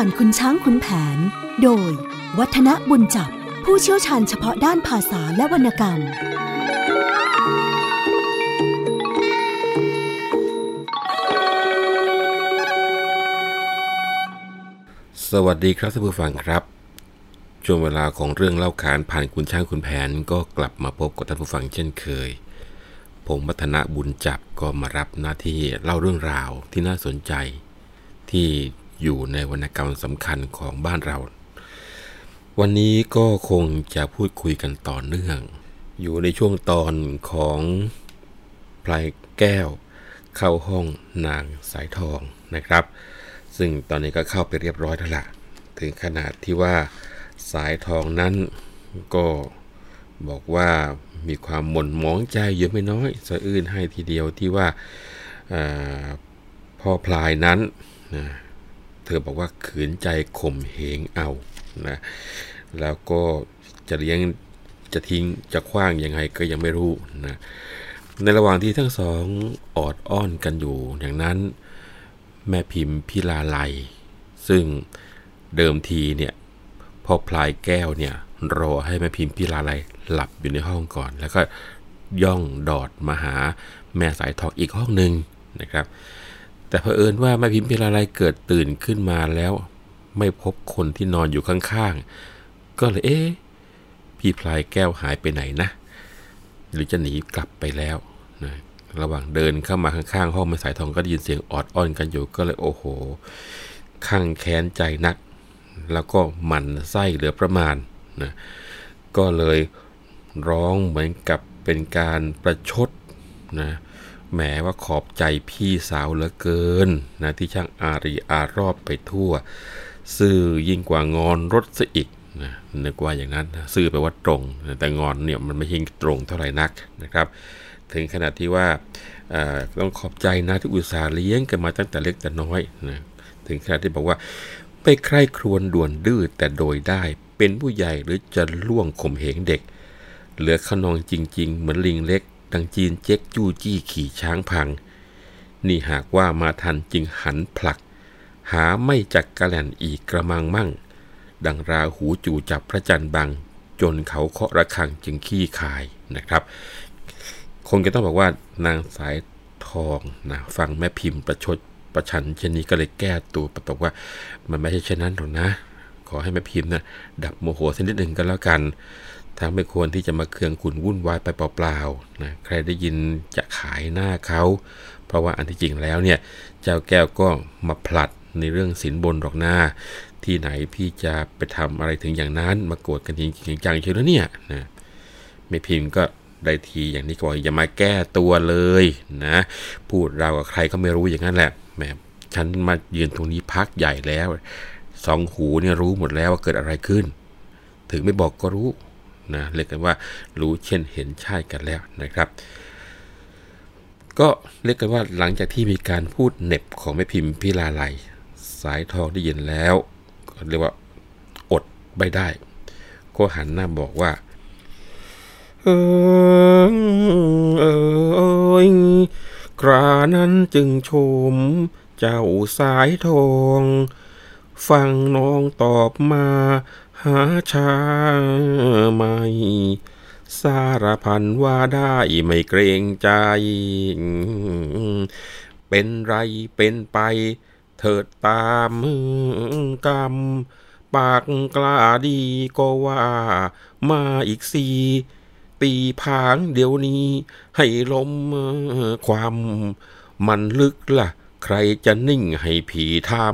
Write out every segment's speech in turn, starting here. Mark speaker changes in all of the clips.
Speaker 1: ผ่านคุณช้างคุณแผน โดย วัฒนบุญจับ ผู้เชี่ยวชาญเฉพาะด้านภาษาและวรรณกรรม
Speaker 2: สวัสดีครับท่านผู้ฟังครับช่วงเวลาของเรื่องเล่าขานผ่านคุณช้างคุณแผนก็กลับมาพบกับท่านผู้ฟังเช่นเคย ผมวัฒนบุญจับก็มารับหน้าที่เล่าเรื่องราวที่น่าสนใจ ที่ อยู่ในวรรณกรรมสำคัญของบ้านเรา วันนี้ก็คงจะพูดคุยกันต่อเนื่อง อยู่ในช่วงตอนของพลายแก้ว เข้าห้องนางสายทองนะครับ ซึ่งตอนนี้ก็เข้าไปเรียบร้อยแล้วละถึงขนาดที่ว่าสายทองนั้นก็บอกว่ามีความหม่นหมองใจเยอะไม่น้อยสะอื้นให้ทีเดียวที่ว่าพ่อพลายนั้นนะ เธอบอกว่าขืนใจข่มเหงเอานะแล้วก็จะเลี้ยงจะทิ้งจะคว้างยังไงก็ยังไม่รู้นะในระหว่างที่ทั้งสองออดอ้อนกันอยู่อย่างนั้น แม่พิมพ์พิลาไลซึ่งเดิมทีเนี่ยพ่อพลายแก้วเนี่ยรอให้แม่พิมพ์พิลาไลหลับอยู่ในห้องก่อน แล้วก็ย่องดอดมาหาแม่สายทองอีกห้องหนึ่งนะครับ แต่เผอิญว่าแม่พิมพ์พิลาไลเกิดตื่นขึ้นมาแล้ว ไม่พบคนที่นอนอยู่ข้างๆ ก็เลยเอ๊ะพี่พลายแก้วหายไปไหนนะ หรือจะหนีกลับไปแล้วนะระหว่างเดินเข้ามาข้างๆ ห้องแม่สายทองก็ได้ยินเสียงออดอ้อนกันอยู่ก็เลยโอ้โหข้างแค้นใจนัก แล้วก็หมันไส้เหลือประมาณนะก็เลยร้องเหมือนกับเป็นการประชดนะ แหมว่าขอบใจพี่สาวเหลือเกินนะที่ช่างอารีอารอบไปทั่ว ซื่อยิ่งกว่างอนรถซะอีกนะนึกว่าอย่างนั้นซื่อแปลว่าตรง แต่งอนเนี่ยมันไม่ยิ่งตรงเท่าไหร่นักนะครับ ถึงขนาดที่ว่าต้องขอบใจนะที่อุตส่าห์เลี้ยงกันมาตั้งแต่เล็กแต่น้อยนะถึงขนาดที่บอกว่าไปใคร่ครวญด่วนดื้อแต่โดยได้เป็นผู้ใหญ่หรือจะล่วงข่มเหงเด็ก เหลือขนองจริง ๆ เหมือนลิงเล็ก ดังจีนเจ๊กจู้จี้ขี่ช้างพัง นี่หากว่ามาทันจึงหันผลัก หาไม่จักกระแลนอีกกระมังมั่ง ดังราหูจู่จับพระจันทร์บัง จนเขาเคาะระฆังจึงขี้คายนะครับ คงจะต้องบอกว่านางสายทองนะฟังแม่พิมพ์ประชดประชันเช่นนี้ก็เลยแก้ตัวประตกว่ามันไม่ใช่เช่นนั้นหรอกนะ ขอให้แม่พิมพ์นะดับโมโหสักนิดหนึ่งก็แล้วกัน ทั้งไม่ควรที่จะมาเคืองขุนวุ่นวายไปเปล่าๆนะใครได้ยินจะขายหน้าเขา เพราะว่าอันที่จริงแล้วเนี่ยเจ้าแก้วก็มาผลัดในเรื่องสินบนหรอกหน้า ที่ไหนพี่จะไปทำอะไรถึงอย่างนั้นมาโกรธกันจริงๆจังเชียวแล้วเนี่ยนะแม่พิมพ์ก็ได้ทีอย่างนี้ก็บอกอย่ามาแก้ตัวเลยนะพูดเรากับใครก็ไม่รู้อย่างนั้นแหละแหมฉันมายืนตรงนี้พักใหญ่แล้วสองหูเนี่ยรู้หมดแล้วว่าเกิดอะไรขึ้น ถึงไม่บอกก็รู้ นะเรียกกันว่ารู้เช่นเห็นใช่กันแล้วนะครับ ก็เรียกกันว่าหลังจากที่มีการพูดเน็บของแม่พิมพ์พิลาไลสายทองได้ยินแล้วก็เรียกว่าอดไม่ได้ ก็หันหน้าบอกว่าเออเออครานั้นจึงชม เจ้าสายทอง ฟังน้องตอบมา หาชาไม่สารพันว่าได้ไม่เกรงใจ เป็นไรเป็นไป เถิดตามกรรม ปากกล้าดีก็ว่ามาอีกสีตีผางเดี๋ยวนี้ ให้ล้มความมันลึกละ่ะ ใครจะนิ่งให้ผีทำ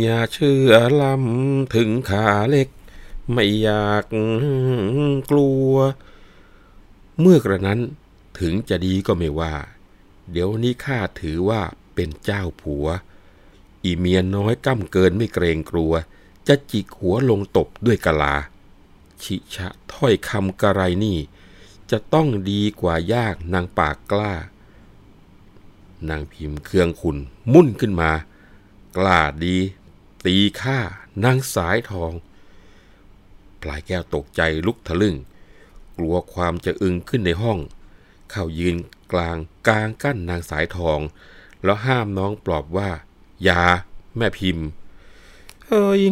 Speaker 2: อย่าเชื่อลำถึงขาเล็ก ไม่อยากกลัว เมื่อกระนั้นถึงจะดีก็ไม่ว่า เดี๋ยวนี้ข้าถือว่าเป็นเจ้าผัว อีเมียน้อยก้ำเกินไม่เกรงกลัว จะจิกหัวลงตบด้วยกะลา ชิชะถ้อยคำกระไรนี่ จะต้องดีกว่ายากนางปากกล้า นางพิมพ์เครื่องขุนมุ่นขึ้นมา กล้าดี ตีข้านางสายทองปลายแก้วตกใจลุกทะลึ่ง กลัวความจะอึงขึ้นในห้อง เข้ายืนกลางกลางกั้นนางสายทอง แล้วห้ามน้องปลอบว่า อย่าแม่พิมพ์เอ้ย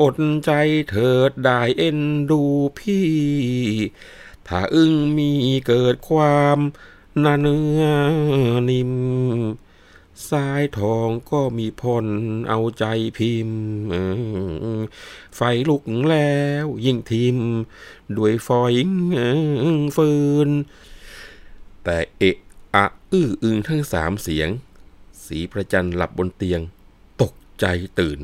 Speaker 2: อดใจเถิดได้เอ็นดูพี่ ถ้าอึ้งมีเกิดความนาเนื้อนิ่ม สายทองก็มีพลเอาใจพิมพ์ไฟลุกแล้วยิ่งทิม ด้วยฟอยฟืน แต่เอะอะอื้ออึงทั้งสามเสียง สีประจันหลับบนเตียง ตกใจตื่น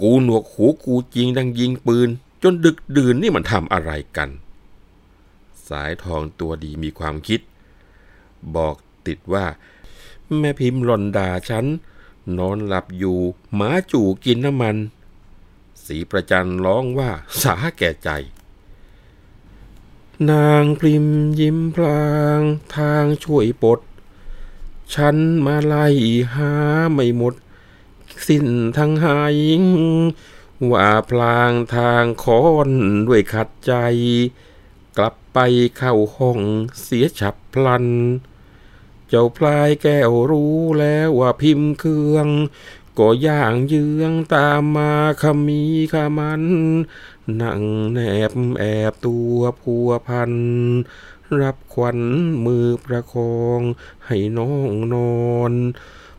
Speaker 2: กูหนวกหูกูจริงดังยิงปืน จนดึกดื่นนี่มันทำอะไรกัน สายทองตัวดีมีความคิด บอกติดว่า แม่พิมพ์หล่อนด่าฉัน นอนหลับอยู่ หมาจู่กินน้ำมัน สีประจันร้องว่าสาแก่ใจ นางพิมยิ้มพลางทางช่วยปด ฉันมาไล่หาไม่หมด สิ้นทั้งหายว่าพลางทางคอนด้วยขัดใจ กลับไปเข้าห้องเสียฉับพลัน เจ้าพลายแก้วรู้แล้วว่าพิมพ์เครื่อง ก็ย่างเยืองตามมาขมีขมันนั่งแนบแอบตัวพัวพัน รับขวัญมือประคองให้น้องนอน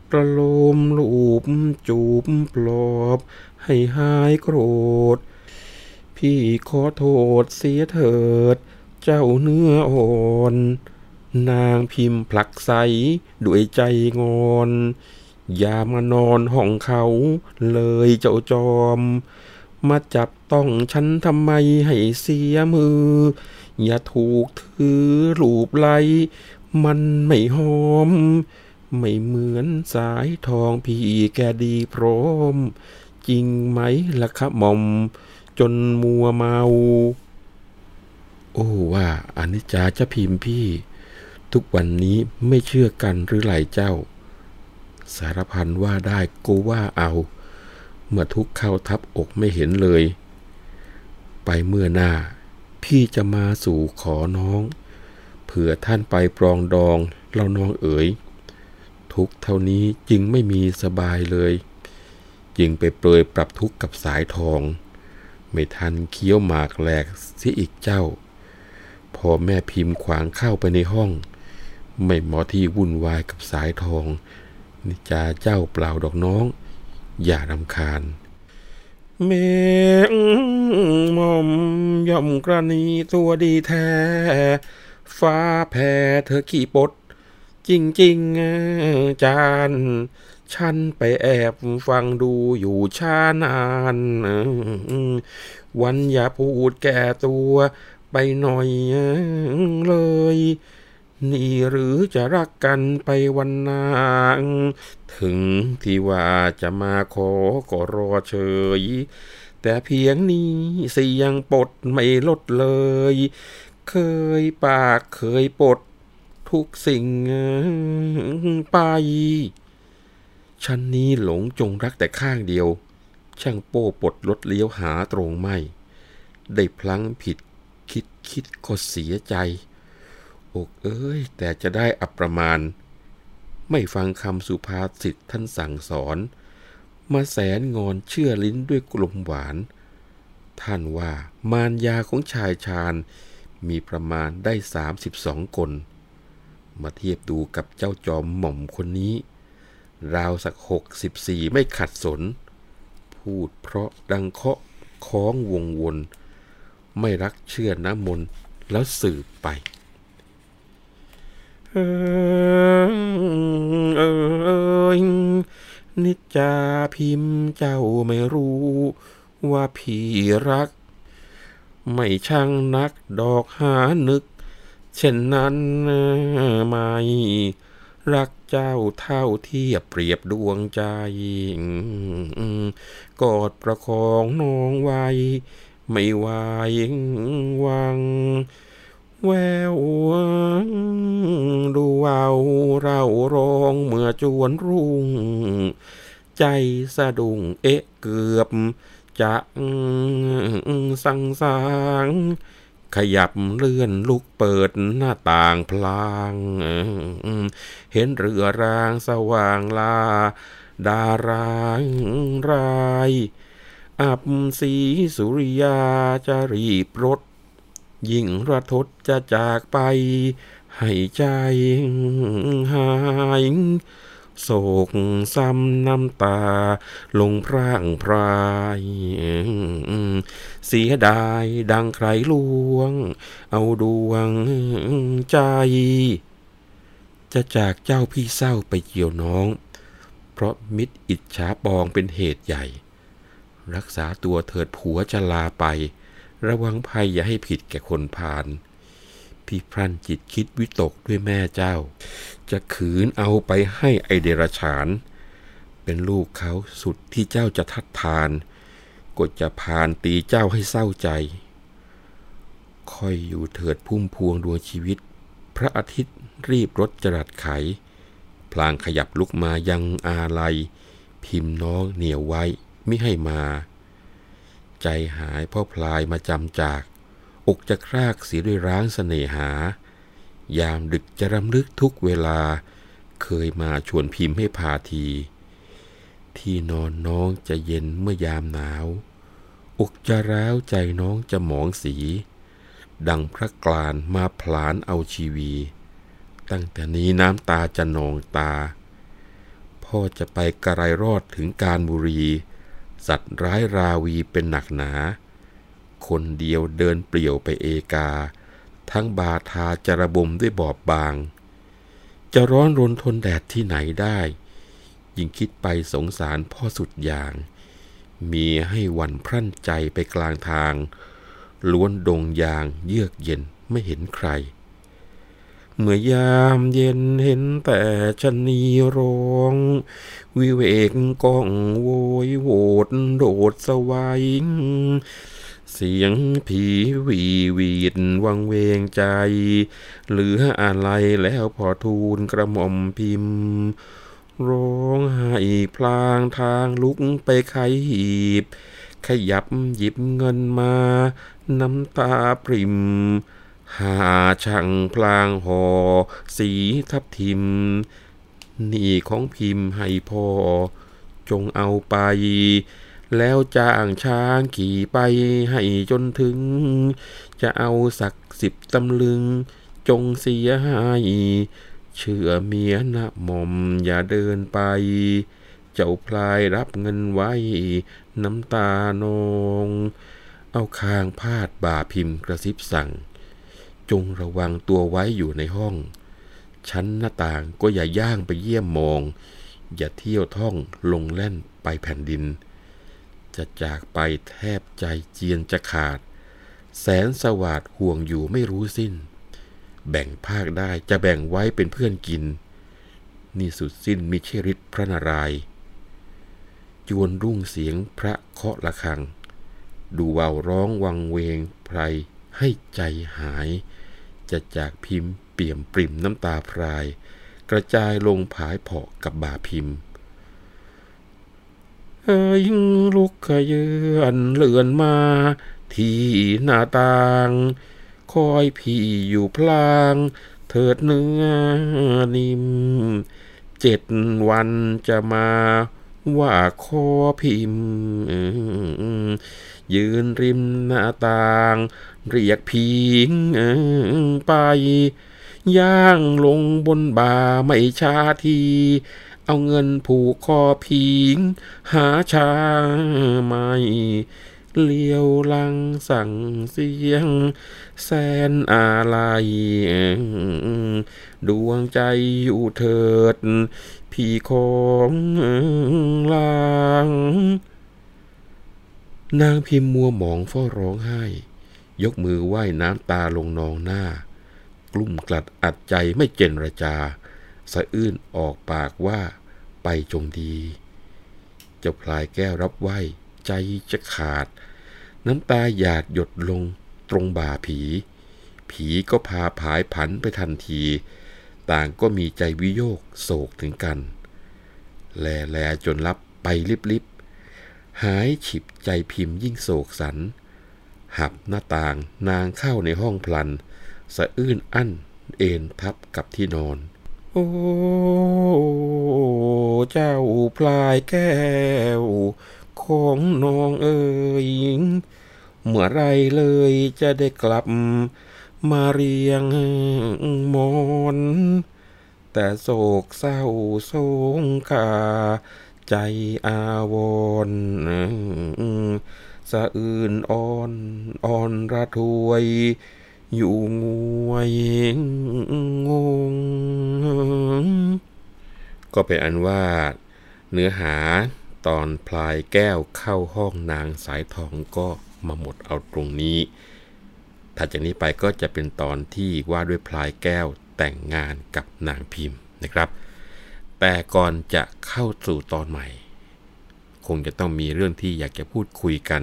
Speaker 2: ประโลมลูบจูบปลอบ ให้หายโกรธ พี่ขอโทษเสียเถิด เจ้าเนื้ออ่อน นางพิมพ์ผลักใสด้วยใจงอน อย่ามานอนห้องเขาเลยเจ้าจอม มาจับต้องฉันทำไมให้เสียมือ อย่าถูกถือรูปไลมันไม่หอม ไม่เหมือนสายทองพี่แกดีพร้อม จริงไหมล่ะครับหมอม จนมัวเมา โอ้ว่าอนิจจาจะพิมพ์พี่ ทุกวันนี้ไม่เชื่อกันหรือไหลเจ้า สารพันว่าได้กูว่าเอา เมื่อทุกเข้าทับอกไม่เห็นเลย ไปเมื่อหน้า พี่จะมาสู่ขอน้อง เผื่อท่านไปปรองดองเราน้องเอ๋ย ทุกเท่านี้จึงไม่มีสบายเลย จึงไปเปรยปรับทุกข์กับสายทอง ไม่ทันเคี้ยวหมากแหลกเสียอีกเจ้าพอแม่พิมพ์ขวางเข้าไปในห้อง ไม่หมอที่วุ่นวายกับสายทองนิจาเจ้าเปล่าดอกน้อง อย่ารำคาญเมงมอมย่อมกรณีตัวดีแท้ ฟ้าแผ่เธอขี่ปด จริงๆจาน ฉันไปแอบฟังดูอยู่ช้านาน วันอย่าพูดแก่ตัวไปหน่อยเลย นี่หรือจะรักกันไปวันนางถึงที่ว่าจะมาขอก็รอเฉย แต่เพียงนี้เสียงปดไม่ลดเลย เคยปากเคยปดทุกสิ่งไป ฉันนี้หลงจงรักแต่ข้างเดียว ช่างโป้ปดลดเลี้ยวหาตรงไม่ ได้พลั้งผิดคิดคิดก็เสียใจ อกเอ้ย แต่จะได้อับประมาณ ไม่ฟังคำสุภาษิตท่านสั่งสอน มาแสนงอนเชื่อลิ้นด้วยกลมหวาน ท่านว่ามารยาของชายชาญมีประมาณได้สามสิบสองคน มาเทียบดูกับเจ้าจอมหม่อมคนนี้ ราวสักหกสิบสี่ไม่ขัดสน พูดเพราะดังเคาะคล้องวงวน ไม่รักเชื่อน้ำมนแล้วสืบไป เออนิจจาพิมพ์เจ้าไม่รู้ว่าพี่รัก ไม่ช่างนักดอกหานึก เช่นนั้นไม่ รักเจ้าเท่าเทียบเปรียบดวงใจ กอดประคองน้องไว้ ไม่วายวัง แววดูวาวเราร้องเมื่อจวนรุ่ง ใจสะดุ้งเอ๊ะเกือบ จะสังสางขยับเลื่อนลุกเปิดหน้าต่างพลาง เห็นเรือรางสว่างลา ดารางราย อับสีสุริยาจะรีบรถ ยิ่งระทศจะจากไป ให้ใจหายโศกซ้ำน้ำตา ลงพร่างพราย เสียดายดังใครลวง เอาดวงใจ จะจากเจ้าพี่เศร้าไปเกี่ยวน้อง เพราะมิตรอิจฉาปองเป็นเหตุใหญ่ รักษาตัวเถิดผัวจะลาไป ระวังภัยอย่าให้ผิดแก่คนพาลพี่พรันจิตคิดวิตกด้วยแม่เจ้า จะขืนเอาไปให้ไอเดรฉาน เป็นลูกเขาสุดที่เจ้าจะทัดทานก็จะพานตีเจ้าให้เศร้าใจค่อยอยู่เถิดพุ่มพวงดวงชีวิต พระอาทิตย์รีบรถจรัดไข พลางขยับลุกมายังอาลัย พิมพ์น้องเหนียวไว้ไม่ให้มา ใจหายพ่อพลายมาจำจาก อกจะครากเสียด้วยร้างสเสน่หา ยามดึกจะรำลึกทุกเวลา เคยมาชวนพิมพ์ให้พาที ที่นอนน้องจะเย็นเมื่อยามหนาว อกจะร้าวใจน้องจะหมองสี ดังพระกลานมาผลานเอาชีวี ตั้งแต่นี้น้ำตาจะนองตา พ่อจะไปกระไรรอดถึงการบุรี สัตว์ร้ายราวีเป็นหนักหนา คนเดียวเดินเปลี่ยวไปเอกา ทั้งบาทาจะระบมด้วยบอบบาง จะร้อนรนทนแดดที่ไหนได้ ยิ่งคิดไปสงสารพ่อสุดอย่าง มีให้วันพรั่นใจไปกลางทาง ล้วนดงยางเยือกเย็นไม่เห็นใคร เมื่อยามเย็นเห็นแต่ชนีร้อง วิเวกก้องโวยโวดโดดสวายเสียงผีวีวีดวังเวงใจ เหลืออะไรแล้วพอทูลกระหม่อมพิมพ์ร้องไห้พลางทางลุกไปไขหีบ ขยับหยิบเงินมา น้ำตาปริม หาช่างพลางหอ สีทับทิม นี่ของพิมพ์ให้พ่อ จงเอาไป แล้วจ้างช้างขี่ไปให้จนถึง จะเอาสักสิบตำลึง จงเสียให้เชื่อเมียนะหม่อมอย่าเดินไป เจ้าพลายรับเงินไว้ น้ำตานอง เอาคางพาดบ่าพิมพ์กระซิบสั่ง จงระวังตัวไว้อยู่ในห้อง ชั้นหน้าต่างก็อย่าย่างไปเยี่ยมมอง อย่าเที่ยวท่องลงแล่นไปแผ่นดิน จะจากไปแทบใจเจียนจะขาด แสนสวาดห่วงอยู่ไม่รู้สิ้น แบ่งภาคได้จะแบ่งไว้เป็นเพื่อนกิน นี่สุดสิ้นมิเชริตพระนารายจวนรุ่งเสียงพระเคาะระฆัง ดูวาวร้องวังเวงไพร ให้ใจหาย จะจากพิมพ์เปี่ยมปริ่มน้ำตาพราย กระจายลงผายเผาะกับบาพิมพ์เอ้ยลุกขยือนเลื่อนมา ที่หน้าต่าง คอยพี่อยู่พลาง เถิดเนื้อนิ่มเจ็ดวันจะมาว่าคอพิมพ์ ยืนริมหน้าต่าง เรียกพิงไป ย่างลงบนบ่าไม่ช้าที เอาเงินผูกคอพิงหาชาไม่เลี้ยวลังสั่งเสียง แสนอะไรดวงใจอยู่เถิด พี่ของลาง นางพิมพ์มัวหมองเฝ้าร้องไห้ ยกมือไหว้น้ำตาลงนองหน้า กลุ่มกลัดอัดใจไม่เจนระจา สะอื้นออกปากว่าไปจงดี เจ้าพลายแก้วรับไหวใจจะขาด น้ำตาหยาดหยดลงตรงบ่าผี ผีก็พาผายผันไปทันที ต่างก็มีใจวิโยกโศกถึงกัน แลแลจนลับไปลิบลิบหายฉิบใจพิมพ์ยิ่งโศกสัน หับหน้าต่างนางเข้าในห้องพลัน สะอื้นอั้นเอ็นทับกับที่นอน โอ้เจ้าพลายแก้ว ของน้องเอ๋ยเมื่อไรเลยจะได้กลับมาเรียงมอนแต่โศกเศร้าสงคาใจอาวร สะอื่นอ่อนอ่อนระทวย อยู่งวยงง ก็เป็นอันว่า เนื้อหาตอนพลายแก้วเข้าห้องนางสายทองก็มาหมดเอาตรงนี้ ถัดจากนี้ไปก็จะเป็นตอนที่ว่าด้วยพลายแก้วแต่งงานกับนางพิมพ์นะครับ แต่ก่อนจะเข้าสู่ตอนใหม่ คงจะต้องมีเรื่องที่อยากจะพูดคุยกัน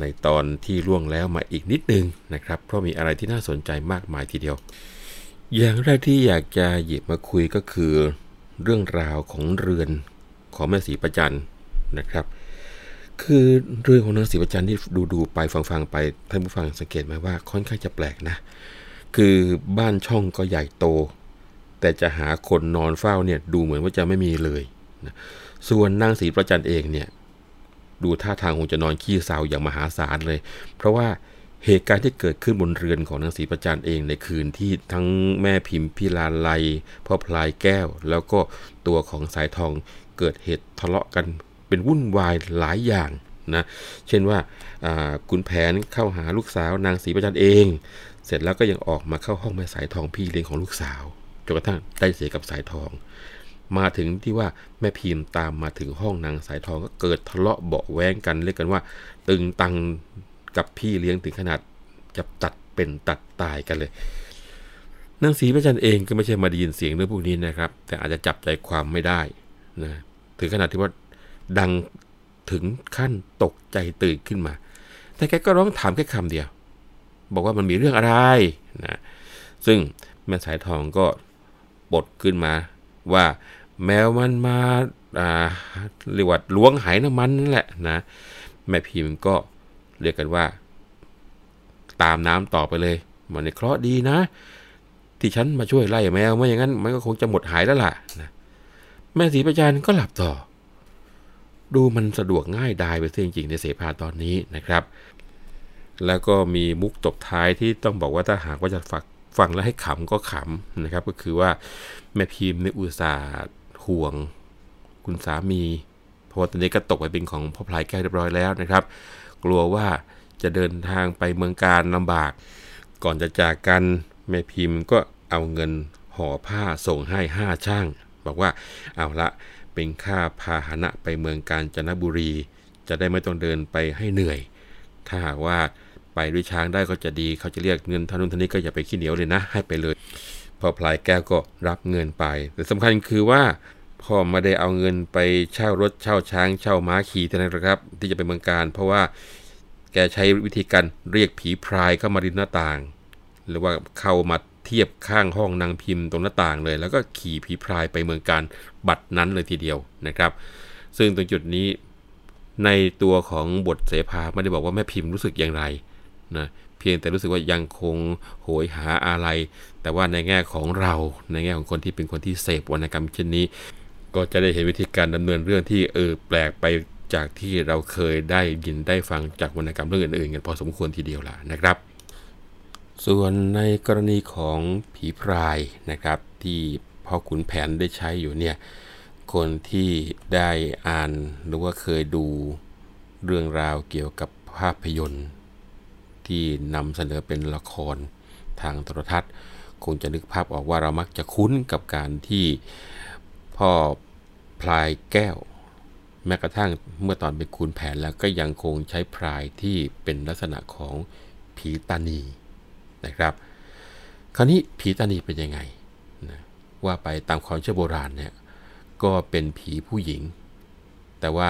Speaker 2: ในตอนที่ล่วงแล้วมาอีกนิดนึงนะครับ เพราะมีอะไรที่น่าสนใจมากมายทีเดียว อย่างแรกที่อยากจะหยิบมาคุยก็คือ เรื่องราวของเรือนของแม่ศรีประจันนะครับ คือเรื่องของนางศรีประจันที่ดูดูไปฟังฟังไปท่านผู้ฟังสังเกตไหมว่าค่อนข้างจะแปลกนะ คือบ้านช่องก็ใหญ่โต แต่จะหาคนนอนเฝ้าเนี่ยดูเหมือนว่าจะไม่มีเลยนะ ส่วนนางศรีประจันเองเนี่ยดูท่าทางคงจะนอนขี้เศร้าอย่างมหาศาลเลย เพราะว่าเหตุการณ์ที่เกิดขึ้นบนเรือนของนางศรีประจันเองในคืนที่ทั้งแม่พิมพ์พิลาไลพ่อพลายแก้ว แล้วก็ตัวของสายทองเกิดเหตุทะเลาะกันเป็นวุ่นวายหลายอย่างนะเช่นว่าคุณแผนเข้าหาลูกสาวนางศรีประจันเอง เสร็จแล้วก็ยังออกมาเข้าห้องแม่สายทองพี่เลี้ยงของลูกสาวจนกระทั่งได้เสียกับสายทอง มาถึงที่ว่าแม่พิมพ์ตามมาถึงห้องนางสายทองก็เกิดทะเลาะเบาแว้งกันเรียกกันว่า ตึงตังกับพี่เลี้ยงถึงขนาดจะตัดเป็นตัดตายกันเลยนางศรีประจันเองก็ไม่ใช่มาได้ยินเสียงเรื่องพวกนี้นะครับ แต่อาจจะจับใจความไม่ได้นะถึงขนาดที่ว่าดังถึงขั้นตกใจตื่นขึ้นมา แต่แกก็ร้องถามแค่คำเดียว บอกว่ามันมีเรื่องอะไรนะซึ่งแม่สายทองก็บทขึ้นมาว่า แมวมันมาอาเรียกว่าล้วงหายน้ำมันนั่นแหละนะแม่พิมพ์ก็เรียกกันว่า ตามน้ำต่อไปเลย มันในเคราะห์ดีนะ ที่ฉันมาช่วยไล่แมวไม่อย่างนั้นมันก็คงจะหมดหายแล้วล่ะนะแม่ศรีประจันก็หลับต่อ ดูมันสะดวกง่ายดายไปเสียจริงๆในเสภาตอนนี้นะครับ แล้วก็มีมุกตบท้ายที่ต้องบอกว่าถ้าหากว่าจะฝักฟังแล้วให้ขำก็ขำนะครับ ก็คือว่าแม่พิมพ์ในอุตสาห์ ห่วง คุณสามีเพราะว่าตอนนี้ก็ตกไปเป็นของพ่อพลายแก้วเรียบร้อยแล้วนะครับ กลัวว่าจะเดินทางไปเมืองการลำบาก ก่อนจะจากกันแม่พิมพ์ก็เอาเงินห่อผ้าส่งให้ห้าช่าง บอกว่าเอาละเป็นค่าพาหนะไปเมืองการจนบุรี จะได้ไม่ต้องเดินไปให้เหนื่อย ถ้าหากว่าไปด้วยช้างได้ก็จะดี เขาจะเรียกเงินท่านุนท่านี้ก็อย่าไปขี้เหนียวเลยนะ ให้ไปเลย พอพลายแก้วก็รับเงินไป แต่สำคัญคือว่าพ่อไม่ได้เอาเงินไปเช่ารถเช่าช้างเช่าม้าขี่เท่านั้นครับ ที่จะไปเมืองการ เพราะว่าแกใช้วิธีการเรียกผีพรายเข้ามาริมหน้าต่าง หรือว่าเข้ามาเทียบข้างห้องนางพิมพ์ตรงหน้าต่างเลย แล้วก็ขี่ผีพรายไปเมืองการบัตรนั้นเลยทีเดียวนะครับ ซึ่งตรงจุดนี้ในตัวของบทเสภาไม่ได้บอกว่าแม่พิมพ์รู้สึกอย่างไรนะ เพียงแต่รู้สึกว่ายังคงโหยหาอะไร แต่ว่าในแง่ของเราในแง่ของคนที่เป็นคนที่เสพวรรณกรรมเช่นนี้ ก็จะได้เห็นวิธีการดำเนินเรื่องที่เออแปลกไปจากที่เราเคยได้ยินได้ฟังจากวรรณกรรมเรื่องอื่นๆกันพอสมควรทีเดียวล่ะนะครับ ส่วนในกรณีของผีพรายนะครับ ที่พ่อขุนแผนได้ใช้อยู่เนี่ยคนที่ได้อ่านหรือว่าเคยดูเรื่องราวเกี่ยวกับภาพยนตร์ ที่นำเสนอเป็นละครทางโทรทัศน์ คงจะนึกภาพออกว่าเรามักจะคุ้นกับการที่พ่อพลายแก้ว แม้กระทั่งเมื่อตอนเป็นคุณแผนแล้วก็ยังคงใช้พลายที่เป็นลักษณะของผีตานีนะครับ คราวนี้ผีตานีเป็นยังไงนะว่าไปตามความเชื่อโบราณเนี่ยก็เป็นผีผู้หญิง แต่ว่า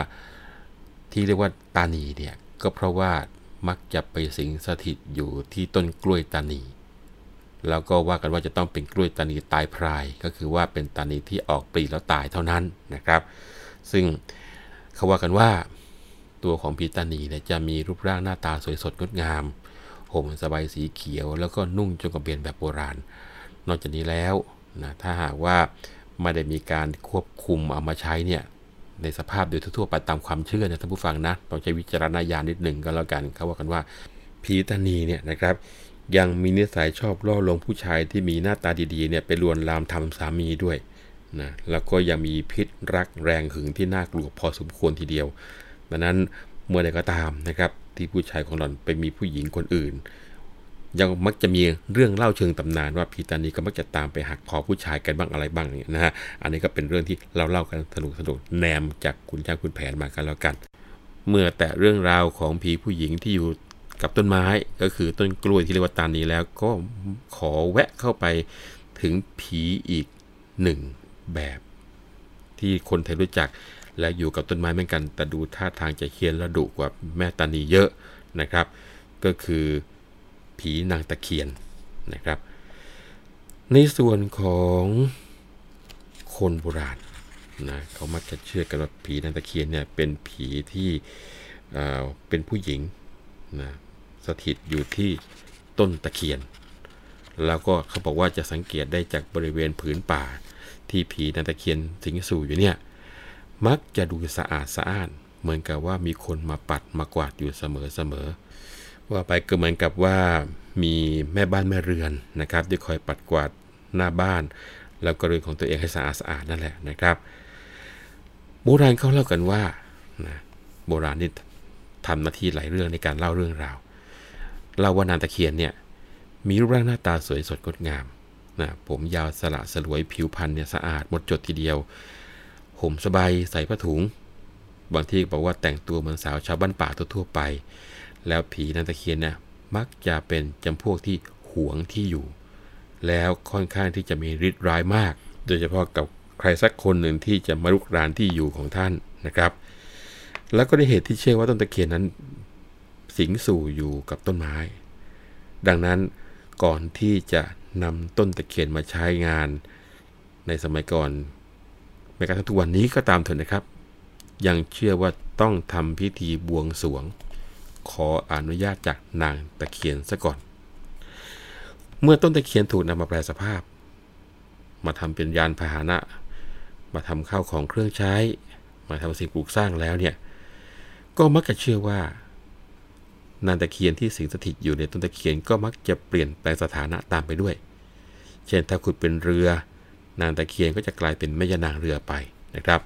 Speaker 2: ที่เรียกว่าตานีเนี่ยก็เพราะว่า มักจะไปสิงสถิตอยู่ที่ต้นกล้วยตานี แล้วก็ว่ากันว่าจะต้องเป็นกล้วยตานีตายพราย ก็คือว่าเป็นตานีที่ออกปลีแล้วตายเท่านั้นนะครับ ซึ่งเขาว่ากันว่าตัวของพีตานีเนี่ยจะมีรูปร่างหน้าตาสวยสดงดงาม ห่มสบายสีเขียว แล้วก็นุ่งจงกระเบนแบบโบราณ นอกจากนี้แล้วนะถ้าหากว่าไม่ได้มีการควบคุมเอามาใช้เนี่ย ในสภาพโดยทั่วไปตามความเชื่อนะท่านผู้ฟังนะต้องใช้วิจารณญาณนิดหนึ่งก็แล้วกันเขาว่ากันว่าผีตานีเนี่ยนะครับยังมีนิสัยชอบล่อลวงผู้ชายที่มีหน้าตาดีๆเนี่ยไปลวนลามทำสามีด้วยนะแล้วก็ยังมีพิษรักแรงหึงที่น่ากลัวพอสมควรทีเดียว ดังนั้นเมื่อใดก็ตามนะครับที่ผู้ชายของหล่อนไปมีผู้หญิงคนอื่น ยังมักจะมีเรื่องเล่าเชิงตำนานว่าผีตานีก็มักจะตามไปหักคอผู้ชายกันบ้างอะไรบ้างเนี่ยนะฮะอันนี้ก็เป็นเรื่องที่เราเล่ากันสนุกสนุกแนมจากคุณจ้างคุณแผนมากันแล้วกัน เมื่อแต่เรื่องราวของผีผู้หญิงที่อยู่กับต้นไม้ก็คือต้นกล้วยที่เรียกว่าตานีแล้วก็ขอแวะเข้าไปถึงผีอีกหนึ่งแบบ ที่คนไทยรู้จักและอยู่กับต้นไม้เหมือนกัน แต่ดูท่าทางจะเคียนและดุกว่าแม่ตานีเยอะนะครับ ก็คือ ผีนางตะเคียนนะครับ ในส่วนของคนโบราณนะเขามักจะเชื่อกันว่าผีนางตะเคียนเนี่ยเป็นผีที่เป็นผู้หญิงนะสถิตอยู่ที่ต้นตะเคียน แล้วก็เขาบอกว่าจะสังเกตได้จากบริเวณผืนป่า ที่ผีนางตะเคียนสิงสู่อยู่เนี่ยมักจะดูสะอาดสะอ้านเหมือนกับว่ามีคนมาปัดมากวาดอยู่เสมอเสมอ ว่าไปก็เหมือนกับว่ามีแม่บ้านแม่เรือนนะครับที่คอยปัดกวาดหน้าบ้าน แล้วก็เรือนของตัวเองให้สะอาดสะอาดนั่นแหละนะครับ โบราณเขาเล่ากันว่านะโบราณนี่ทำหน้าที่หลายเรื่องในการเล่าเรื่องราวเล่าว่านางตะเคียนเนี่ยมีรูปร่างหน้าตาสวยสดงดงามนะผมยาวสละสลวยผิวพรรณเนี่ยสะอาดหมดจดทีเดียวห่มสบายใส่ผ้าถุง บางที่บอกว่าแต่งตัวเหมือนสาวชาวบ้านป่าทั่วไป แล้วผีนางตะเคียนเนี่ยมักจะเป็นจำพวกที่หวงที่อยู่ แล้วค่อนข้างที่จะมีฤทธิ์ร้ายมาก โดยเฉพาะกับใครสักคนหนึ่งที่จะมาลุกรานที่อยู่ของท่านนะครับ แล้วก็ได้เหตุที่เชื่อว่าต้นตะเคียนนั้น สิงสู่อยู่กับต้นไม้ ดังนั้นก่อนที่จะนำต้นตะเคียนมาใช้งาน ในสมัยก่อนแม้กระทั่งทุกวันนี้ก็ตามเถอะนะครับ ยังเชื่อว่าต้องทำพิธีบวงสรวง ขออนุญาตจากนางตะเคียนซะก่อน เมื่อต้นตะเคียนถูกนำมาแปลสภาพ มาทำเป็นยานพาหนะ มาทำข้าวของเครื่องใช้ มาทำสิ่งปลูกสร้างแล้วเนี่ย ก็มักจะเชื่อว่า นางตะเคียนที่สิงสถิตอยู่ในต้นตะเคียนก็มักจะเปลี่ยนแปลงสถานะตามไปด้วย เช่นถ้าขุดเป็นเรือ นางตะเคียนก็จะกลายเป็นแม่ยานางเรือไปนะครับ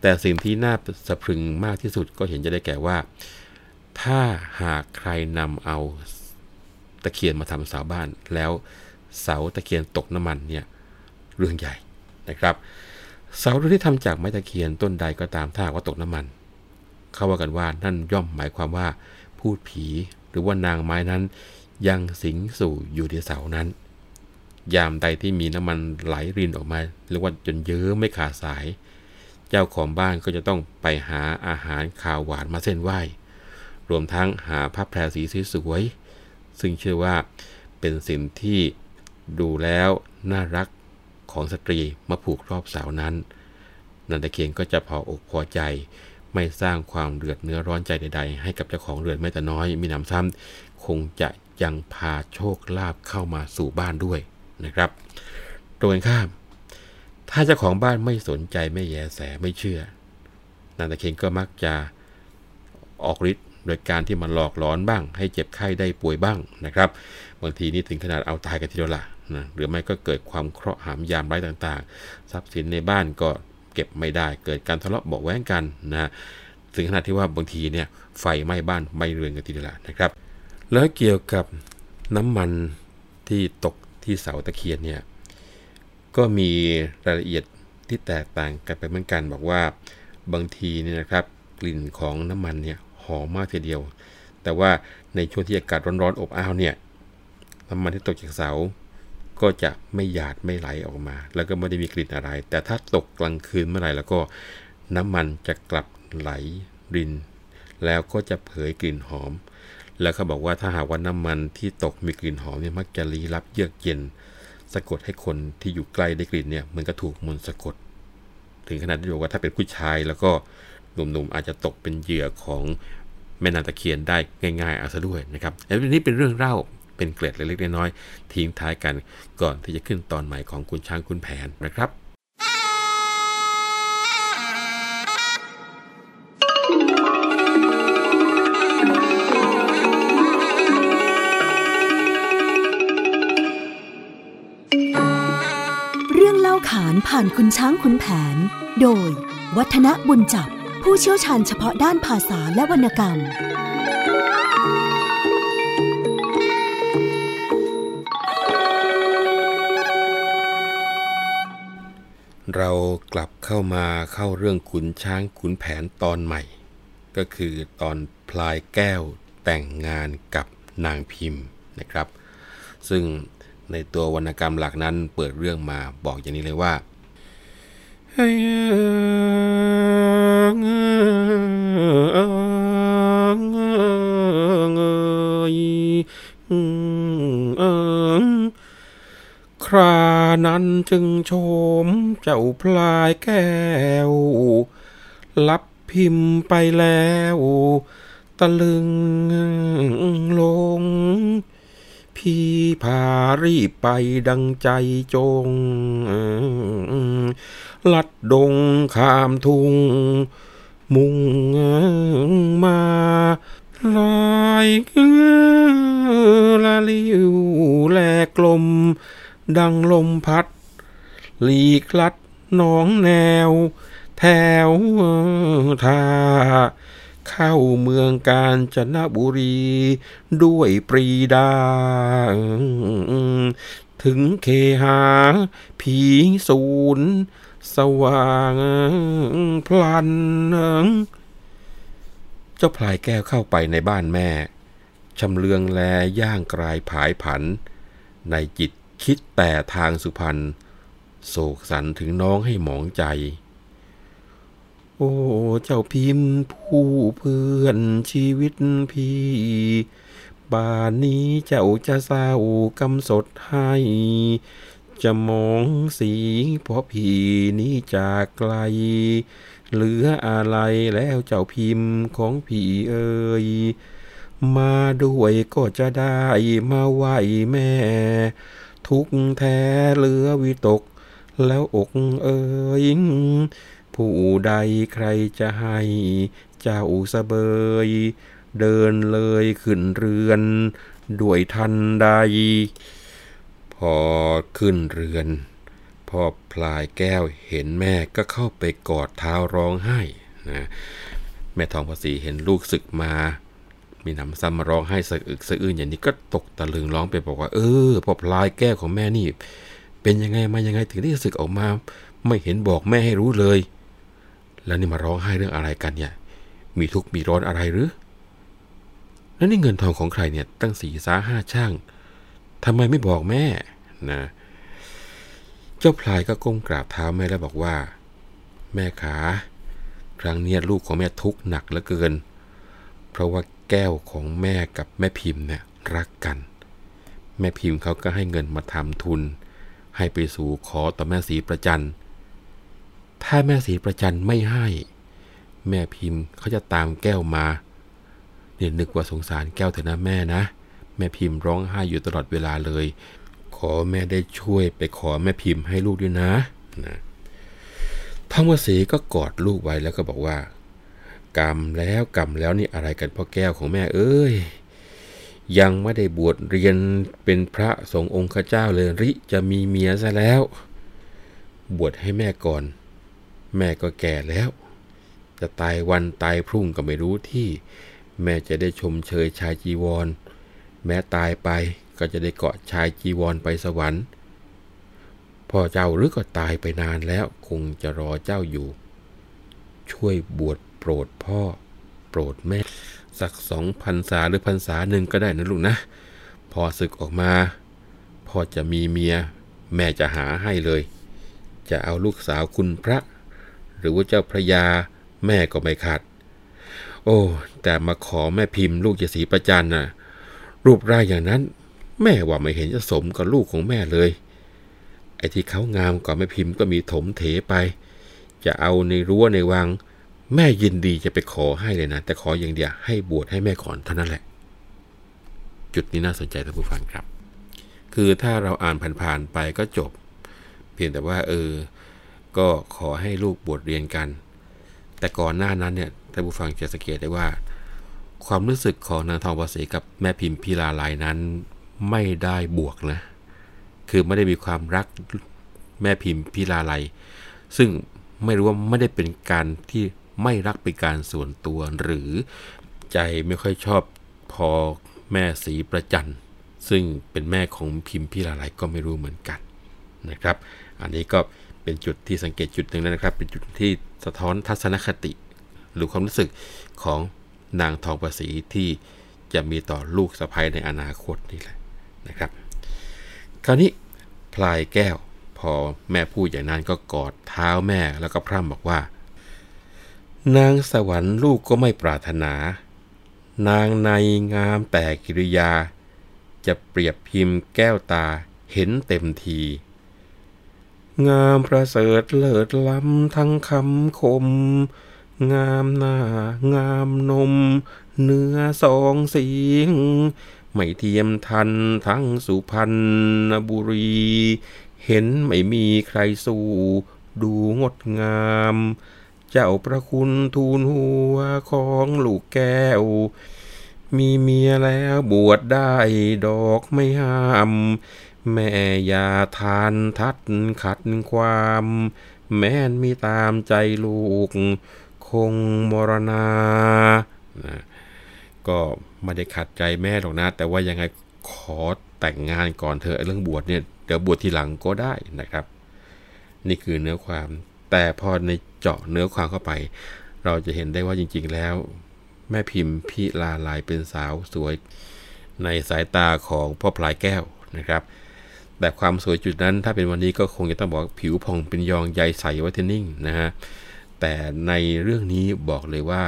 Speaker 2: แต่สิ่งที่น่าสะพรึงมากที่สุดก็เห็นจะได้แก่ว่า ถ้าหากใครนำเอาตะเคียนมาทำเสาบ้าน แล้วเสาตะเคียนตกน้ำมันเนี่ยเรื่องใหญ่นะครับ เสาที่ทำจากไม้ตะเคียนต้นใดก็ตามถ้าว่าตกน้ำมัน เขาว่ากันว่านั่นย่อมหมายความว่าพูดผีหรือว่านางไม้นั้น ยังสิงสู่อยู่ที่เสานั้น ยามใดที่มีน้ำมันไหลรินออกมาเรียกว่าจนเยอะไม่ขาดสาย เจ้าของบ้านก็จะต้องไปหาอาหารข่าวหวานมาเส้นไหว้ รวมทั้งหาผ้าแพรสีสวยๆซึ่งเชื่อว่าเป็นสิ่งที่ดูแล้วน่ารักของสตรีมาผูกรอบเสานั้น นันตะเคียนก็จะพออกพอใจ ไม่สร้างความเดือดเนื้อร้อนใจใด ๆ ให้กับเจ้าของเรือนไม่แต่น้อย มีหนำซ้ำคงจะยังพาโชคลาภเข้ามาสู่บ้านด้วยนะครับ ตรงกันข้าม ถ้าเจ้าของบ้านไม่สนใจไม่แยแสไม่เชื่อนางตะเคียนก็มักจะออกฤทธิ์ โดยการที่มันหลอกหลอนบ้าง ให้เจ็บไข้ได้ป่วยบ้างนะครับบางทีนี่ถึงขนาดเอาตายกันทีเดียวละนะหรือไม่ก็เกิดความเคราะห์หามยามไร้ต่างๆ ทรัพย์สินในบ้านก็เก็บไม่ได้ เกิดการทะเลาะเบาแว้งกันนะถึงขนาดที่ว่าบางทีเนี่ยไฟไหม้บ้านไหม้เรือนกันทีเดียวละนะครับ แล้วเกี่ยวกับน้ำมันที่ตกที่เสาตะเคียนเนี่ยก็มีรายละเอียดที่แตกต่างกันไปเหมือนกัน บอกว่าบางทีเนี่ยนะครับกลิ่นของน้ำมันเนี่ย หอมมากทีเดียว แต่ว่าในช่วงที่อากาศร้อนๆอบอ้าวเนี่ยน้ำมันที่ตกจากเสา ก็จะไม่หยาดไม่ไหลออกมา แล้วก็ไม่ได้มีกลิ่นอะไร แต่ถ้าตกกลางคืนเมื่อไหร่แล้วก็น้ำมันจะกลับไหลริน แล้วก็จะเผยกลิ่นหอม แล้วเขาบอกว่าถ้าหากว่าน้ำมันที่ตกมีกลิ่นหอมเนี่ยมักจะลี้ลับเยือกเย็น สะกดให้คนที่อยู่ใกล้ได้กลิ่นเนี่ยเหมือนกับถูกมนต์สะกด ถึงขนาดที่บอกว่าถ้าเป็นผู้ชายแล้วก็ หนุ่มๆอาจจะตกเป็นเหยื่อของแม่นางตะเคียนได้ง่ายๆเอาซะด้วยนะครับอันนี้เป็นเรื่องเล่าเป็นเกร็ดเล็กๆน้อยๆทิ้งท้ายกันก่อนที่จะขึ้นตอนใหม่ของคุณช้างคุณแผนนะครับ
Speaker 1: เรื่องเล่าขานผ่านคุณช้างคุณแผน โดยวัฒนบุญจับ ผู้เชี่ยวชาญเฉพาะด้านภาษาและวรรณกรรม
Speaker 2: เรากลับเข้ามาเข้าเรื่องขุนช้างขุนแผนตอนใหม่ ก็คือตอนพลายแก้วแต่งงานกับนางพิมพ์นะครับ ซึ่งในตัววรรณกรรมหลักนั้นเปิดเรื่องมาบอกอย่างนี้เลยว่า ครานั้นจึงชมเจ้าพลายแก้ว รับพิมพ์ไปแล้ว ตะลึงลง พี่พารีบไปดังใจจง ลัดดงข้ามทุ่ง มุ่งมาลอยละลิวแลกลม ดังลมพัด หลีกลัดหน้องแนว แถวท่าเข้าเมืองกาญจนบุรี ด้วยปรีดา ถึงเคหา ผีศูนย์ สว่างพลัน เจ้าพลายแก้วเข้าไปในบ้านแม่ชำเลืองแลย่างกลายผายผัน ในจิตคิดแต่ทางสุพรรณโศกสันถึงน้องให้หมองใจ โอ้เจ้าพิมพ์ผู้เพื่อนชีวิตพี่บานนี้เจ้าจะเศร้ากำสดให้ จะมองสีเพราะพี่นี้จากไกล เหลืออะไรแล้วเจ้าพิมพ์ของพี่เอ่ยมาด้วยก็จะได้มาไหวแม่ ทุกแท้เหลือวิตก แล้วอกเอ่ยผู้ใดใครจะให้ เจ้าสเบย เดินเลยขึ้นเรือน ด้วยทันใด พอขึ้นเรือนพอพลายแก้วเห็นแม่ก็เข้าไปกอดเท้าร้องไห้นะแม่ทองภาษีเห็นลูกศึกมา มีหนำซ้ำมาร้องไห้สะอึกสะอื้นอย่างนี้ก็ตกตะลึงร้องไปบอกว่า เออพอพลายแก้วของแม่นี่ เป็นยังไงมายังไงถึงได้ศึกออกมา ไม่เห็นบอกแม่ให้รู้เลย แล้วนี่มาร้องไห้เรื่องอะไรกันเนี่ย มีทุกข์มีร้อนอะไรหรือแล้วนี่เงินทองของใครเนี่ยตั้งสี่สาห้าช่าง ทำไมไม่บอกแม่นะเจ้าพลายก็ก้มกราบเท้าแม่แล้วบอกว่า แม่ขาครั้งเนี้ยลูกของแม่ทุกข์หนักเหลือเกิน เพราะว่าแก้วของแม่กับแม่พิมพ์เนี่ยรักกัน แม่พิมพ์เขาก็ให้เงินมาทำทุน ให้ไปสู่ขอต่อแม่สีประจัน ถ้าแม่สีประจันไม่ให้ แม่พิมพ์เขาจะตามแก้วมาเนี่ยนึกว่าสงสารแก้วเถอะนะแม่นะ แม่พิมพ์ร้องไห้อยู่ตลอดเวลาเลย ขอแม่ได้ช่วยไปขอแม่พิมพ์ให้ลูกด้วยนะนะท่องวสีก็กอดลูกไว้แล้วก็บอกว่า กรรมแล้วกรรมแล้วนี่อะไรกันพ่อแก้วของแม่เอ้ยยังไม่ได้บวชเรียนเป็นพระสงฆ์องค์เจ้าเลยริจะมีเมียซะแล้ว บวชให้แม่ก่อน แม่ก็แก่แล้ว จะตายวันตายพรุ่งก็ไม่รู้ที่ แม่จะได้ชมเชยชายจีวร แม้ตายไปก็จะได้เกาะชายจีวรไปสวรรค์ พ่อเจ้าหรือก็ตายไปนานแล้วคงจะรอเจ้าอยู่ ช่วยบวชโปรดพ่อ โปรดแม่ สักสองพันษาหรือพันษาหนึ่งก็ได้นะลูกนะ พอศึกออกมา พ่อจะมีเมีย แม่จะหาให้เลย จะเอาลูกสาวคุณพระ หรือว่าเจ้าพระยาแม่ก็ไม่ขัดโอ้ แต่มาขอแม่พิมพ์ลูกจะสีประจันน่ะ รูปร่างอย่างนั้น แม่ว่าไม่เห็นจะสมกับลูกของแม่เลย ไอ้ที่เขางามกว่าแม่พิมพ์ก็มีถมเถไป จะเอาในรั้วในวัง แม่ยินดีจะไปขอให้เลยนะ แต่ขออย่างเดียวให้บวชให้แม่ก่อนเท่านั้นแหละ จุดนี้น่าสนใจท่านผู้ฟังครับ คือถ้าเราอ่านผ่านๆไปก็จบ เพียงแต่ว่า เออ ก็ขอให้ลูกบวชเรียนกัน แต่ก่อนหน้านั้นเนี่ยท่านผู้ฟังจะสังเกตได้ว่า ความรู้สึกของนางทองประสีกับแม่พิมพิลาลายนั้น ไม่ได้บวกนะ คือไม่ได้มีความรักแม่พิมพิลาลัยซึ่งไม่รู้ว่าไม่ได้เป็นการที่ไม่รักเป็นการส่วนตัวหรือใจไม่ค่อยชอบพอแม่สีประจันซึ่งเป็นแม่ของพิมพิลาลัยก็ไม่รู้เหมือนกันนะครับ อันนี้ก็เป็นจุดที่สังเกตจุดหนึ่งนะครับ เป็นจุดที่สะท้อนทัศนคติ หรือความรู้สึกของ นางทองประสีที่จะมีต่อลูกสะใภ้ในอนาคตนี่แหละนะครับ คราวนี้พลายแก้ว พอแม่พูดอย่างนั้นก็กอดเท้าแม่แล้วก็พร่ำบอกว่า นางสวรรค์ลูกก็ไม่ปรารถนา นางในงามแต่กิริยา จะเปรียบพิมพ์แก้วตาเห็นเต็มที งามประเสริฐเลิศล้ำทั้งคำคม งามหน้างามนม เนื้อสองสีไม่เทียมทันทั้งสุพรรณบุรี เห็นไม่มีใครสู้ ดูงดงาม เจ้าประคุณทูลหัวของลูกแก้ว มีเมียแล้วบวชได้ดอกไม่ห้าม แม่อย่าทานทัดขัดความ แม่นมีตามใจลูก คงมรณานะก็ไม่ได้ขัดใจแม่หรอกนะ แต่ว่ายังไงขอแต่งงานก่อนเธอเรื่องบวชเนี่ยเดี๋ยวบวชทีหลังก็ได้นะครับ นี่คือเนื้อความ แต่พอในเจาะเนื้อความเข้าไป เราจะเห็นได้ว่าจริง ๆ แล้ว แม่พิมพ์พิลาลายเป็นสาวสวยในสายตาของพ่อพลายแก้วนะครับ แต่ความสวยจุดนั้นถ้าเป็นวันนี้ก็คงจะต้องบอกผิวพองเป็นยองใยใสวัฒนิ่งนะฮะ แต่ในเรื่องนี้บอกเลยว่า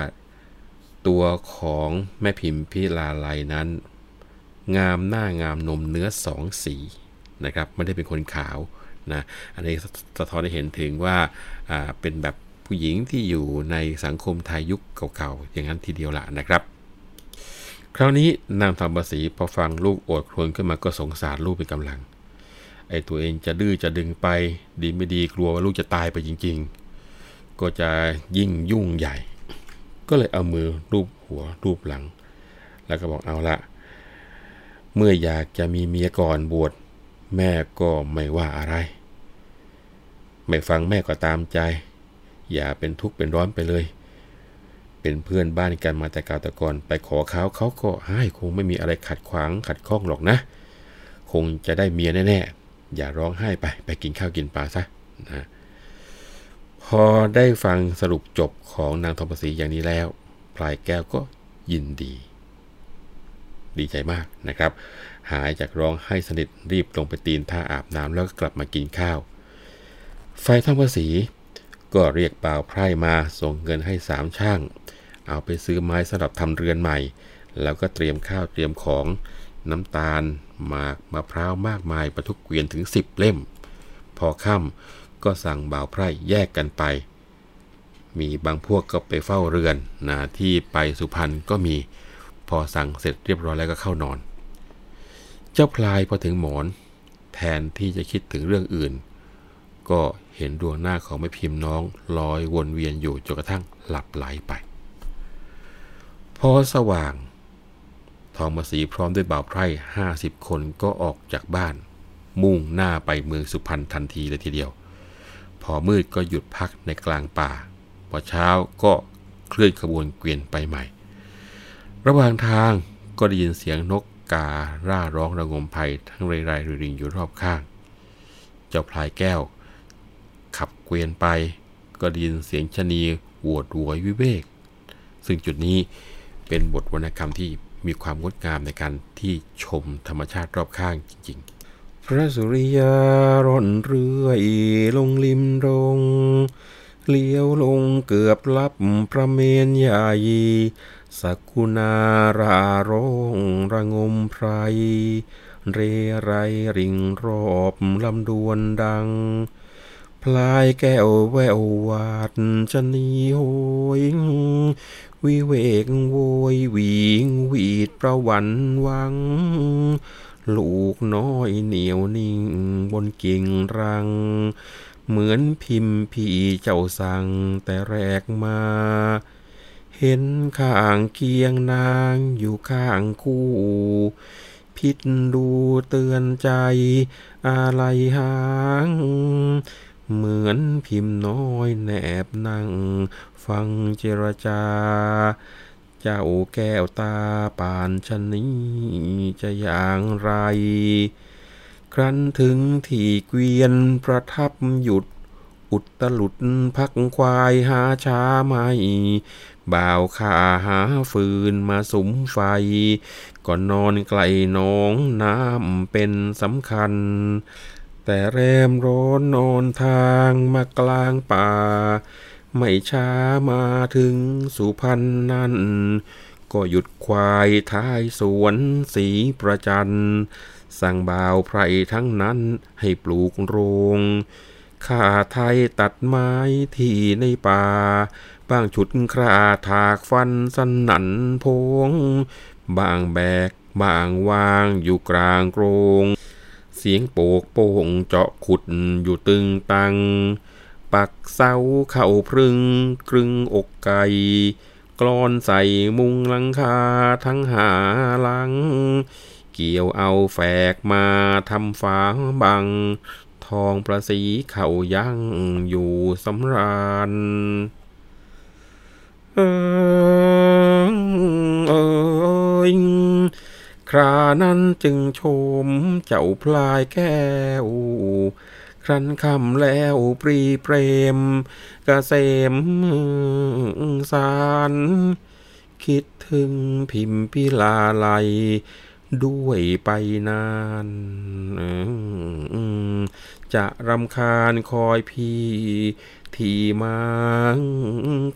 Speaker 2: ตัวของแม่พิมพ์พิลาไลนั้น งามหน้างามนมเนื้อสองสีนะครับไม่ได้เป็นคนขาวนะอันนี้สะท้อนให้เห็นถึงว่าเป็นแบบผู้หญิงที่อยู่ในสังคมไทยยุคเก่าๆอย่างนั้นทีเดียวละนะครับ คราวนี้นางธรรมศรีพอฟังลูกโอดครวญขึ้นมาก็สงสารลูกเป็นกำลังไอ้ตัวเองจะดื้อจะดึงไป ดีไม่ดีกลัวว่าลูกจะตายไปจริง ๆ ก็จะยิ่งยุ่งใหญ่ ก็เลยเอามือรูปหัวรูปหลัง แล้วก็บอกเอาละเมื่ออยากจะมีเมียก่อนบวชแม่ก็ไม่ว่าอะไร ไม่ฟังแม่ก็ตามใจ อย่าเป็นทุกข์เป็นร้อนไปเลย เป็นเพื่อนบ้านกันมาแต่กาตะกอนไปขอเขาเขาก็ให้คงไม่มีอะไรขัดขวางขัดข้องหรอกนะ คงจะได้เมียแน่ๆอย่าร้องไห้ไปไปกินข้าวกินปลาซะนะ พอได้ฟังสรุปจบของนางทองประสีอย่างนี้แล้ว พลายแก้วก็ยินดี ดีใจมากนะครับ หายจากร้องให้สนิทรีบลงไปตีนท่าอาบน้ำแล้วก็กลับมากินข้าว ไฟทองประสีก็เรียกบ่าวไพร่มาส่งเงินให้สามช่าง เอาไปซื้อไม้สำหรับทำเรือนใหม่ แล้วก็เตรียมข้าวเตรียมของน้ำตาลหมากมะพร้าวมากมายประทุกเกวียนถึง10เล่ม พอค่ำ ก็สั่งบ่าวไพร่แยกกันไป มีบางพวกก็ไปเฝ้าเรือนนะที่ไปสุพรรณก็มีพอสั่งเสร็จเรียบร้อยแล้วก็เข้านอน เจ้าพลายพอถึงหมอน แทนที่จะคิดถึงเรื่องอื่น ก็เห็นดวงหน้าของแม่พิมพ์น้องลอยวนเวียนอยู่จนกระทั่งหลับไหลไป พอสว่างทองมาสีพร้อมด้วยบ่าวไพร่ห้าสิบคนก็ออกจากบ้าน มุ่งหน้าไปเมืองสุพรรณทันทีเลยทีเดียว อมืดก็หยุดพักในกลางป่า พอเช้าก็เคลื่อนขบวนเกวียนไปใหม่ ระหว่างทางก็ได้ยินเสียงนกการ่าร้องระงมภัยทั้งไรไรริงอยู่รอบข้าง เจ้าพลายแก้ว ขับเกวียนไป ก็ได้ยินเสียงชนีหวดหวยวิเวก ซึ่งจุดนี้เป็นบทวรรณกรรมที่มีความงดงามในการที่ชมธรรมชาติรอบข้างจริงๆ พระสุริยาร่อนเรื่อยลงริมรงเลี้ยวลงเกือบลับพระเมนใหญ่สักุณาราร้องระงมไพร เรไรริงรอบลำดวนดัง พลายแก้วแวววาดจะนีโหยวิเวกโวยวิงวีดประวันวัง ลูกน้อยเหนียวนิ่งบนกิ่งรัง เหมือนพิมพ์พี่เจ้าสั่งแต่แรกมา เห็นข้างเคียงนางอยู่ข้างคู่ พิษดูเตือนใจอะไรหางเหมือนพิมพ์น้อยแนบนั่ง ฟังเจรจา จ้าแก้วตาปานชนีจะอย่างไร ครั้นถึงที่เกวียนประทับหยุด อุตลุดพักควายหาช้าไม่บ่าวขาหาฟืนมาสุมไฟ ก่อนนอนไกลน้องน้ำเป็นสำคัญ แต่แรมร้อนนอนทางมากลางป่า ไม่ช้ามาถึงสุพรรณนั้นก็หยุดควายท้ายสวนสีประจัน สั่งบ่าวไพรทั้งนั้นให้ปลูกโรงข้าไทยตัดไม้ที่ในป่าบางฉุดคราถากฟันสนั่นพง บางแบก บางวางอยู่กลางโกรง เสียงโปกโป่งเจาะขุดอยู่ตึงตัง ปักเสาเข่าพรึงกรึงอกไก่กลอนใส่มุงหลังคาทั้งหาหลัง เกี่ยวเอาแฝกมาทำฝาบัง ทองประสีเข่ายั่งอยู่สำราญเออเอยครานั้นจึงชมเจ้าพลายแก้ว ครั้นคำแล้วปรีเปรมกเกษมสารคิดถึงพิมพิลาไลด้วยไปนาน จะรำคาญคอยพี่ที่มา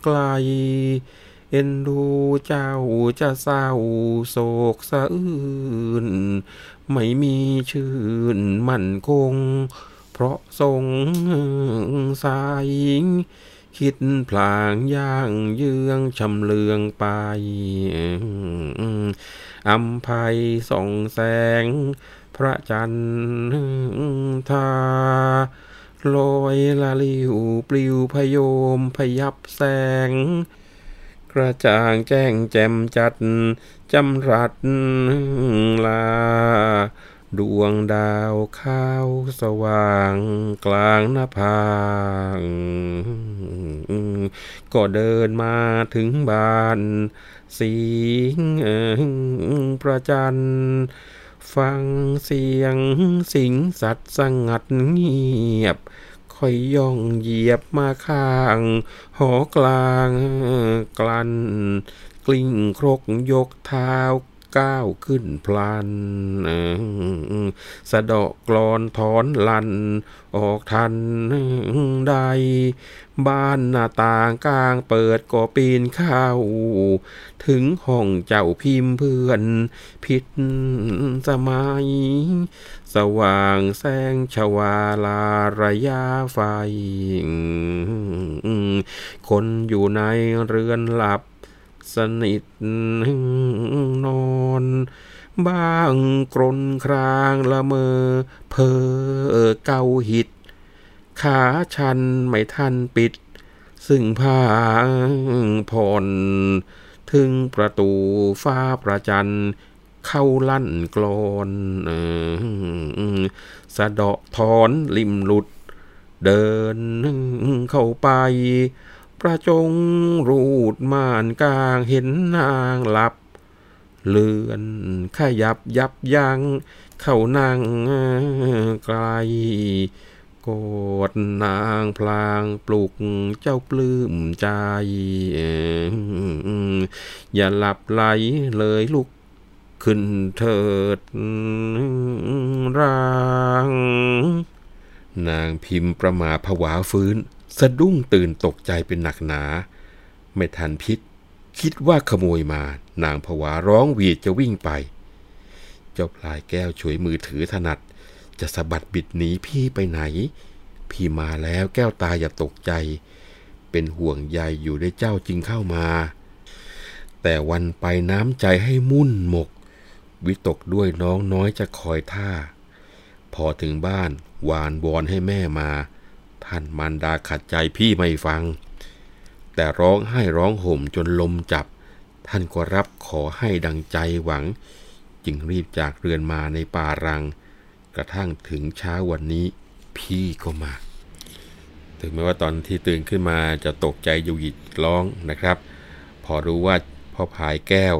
Speaker 2: ไกล เอ็นดูเจ้าจะเศร้าโศกสะอื้น ไม่มีชื่นมั่นคง เพราะทรงสายคิดพลางย่างเยืองชำเลืองไปอัมภัยส่องแสง พระจันทร์ทาลอยละลิวปลิวพยมพยับแสง กระจ่างแจ้งแจ่มจัดจำรัดลา ดวงดาวข้าวสว่างกลางหน้าผาก็เดินมาถึงบ้าน สิงประจันฟังเสียงสิงสัตว์สงัดเงียบ ค่อยย่องเหยียบมาข้าง หอกลางกลันกลิ้งครกยกเท้า ก้าวขึ้นพลันสะดอกกรอนถอนลัน ออกทันใด บ้านหน้าต่างกลางเปิดก็ปีนเข้า ถึงห้องเจ้าพิมพ์เพื่อน พิษสมัย สว่างแสงชวาลาระยะไฟ คนอยู่ในเรือนหลับ สนิทนอนบ้างกรนครางละเมอเพอเกาหิดขาชันไม่ทันปิด ซึ่งผ้าผ่อนถึงประตูฟ้าประจันเข้าลั่นกลอนสะเดาะถอนริมหลุด เดินเข้าไป ประจงรูดม่านกลางเห็นนางหลับ เลือนขยับยับยั้งเข้านั่งไกลกดนางพลางปลุกเจ้าปลื้มใจ อย่าหลับไหลเลยลุกขึ้นเถิดร่าง นางพิมพ์ประมาผวาฟื้น สะดุ้งตื่นตกใจเป็นหนักหนา ไม่ทันพิษ คิดว่าขโมยมานางผวาร้องวีดจะวิ่งไป เจ้าพลายแก้วช่วยมือถือถนัด จะสะบัดบิดหนีพี่ไปไหน พี่มาแล้วแก้วตาอย่าตกใจ เป็นห่วงใยอยู่ได้เจ้าจึงเข้ามา แต่วันไปน้ำใจให้มุ่นหมก วิตกด้วยน้องน้อยจะคอยท่า พอถึงบ้านวานวอนให้แม่มา ท่านมันดาขัดใจพี่ไม่ฟัง แต่ร้องให้ร้องห่มจนลมจับ ท่านก็รับขอให้ดังใจหวัง จึงรีบจากเรือนมาในป่ารัง กระทั่งถึงเช้าวันนี้พี่ก็มา ถึงแม้ว่าตอนที่ตื่นขึ้นมาจะตกใจอยู่หยิดร้องนะครับ พอรู้ว่าพ่อพายแก้ว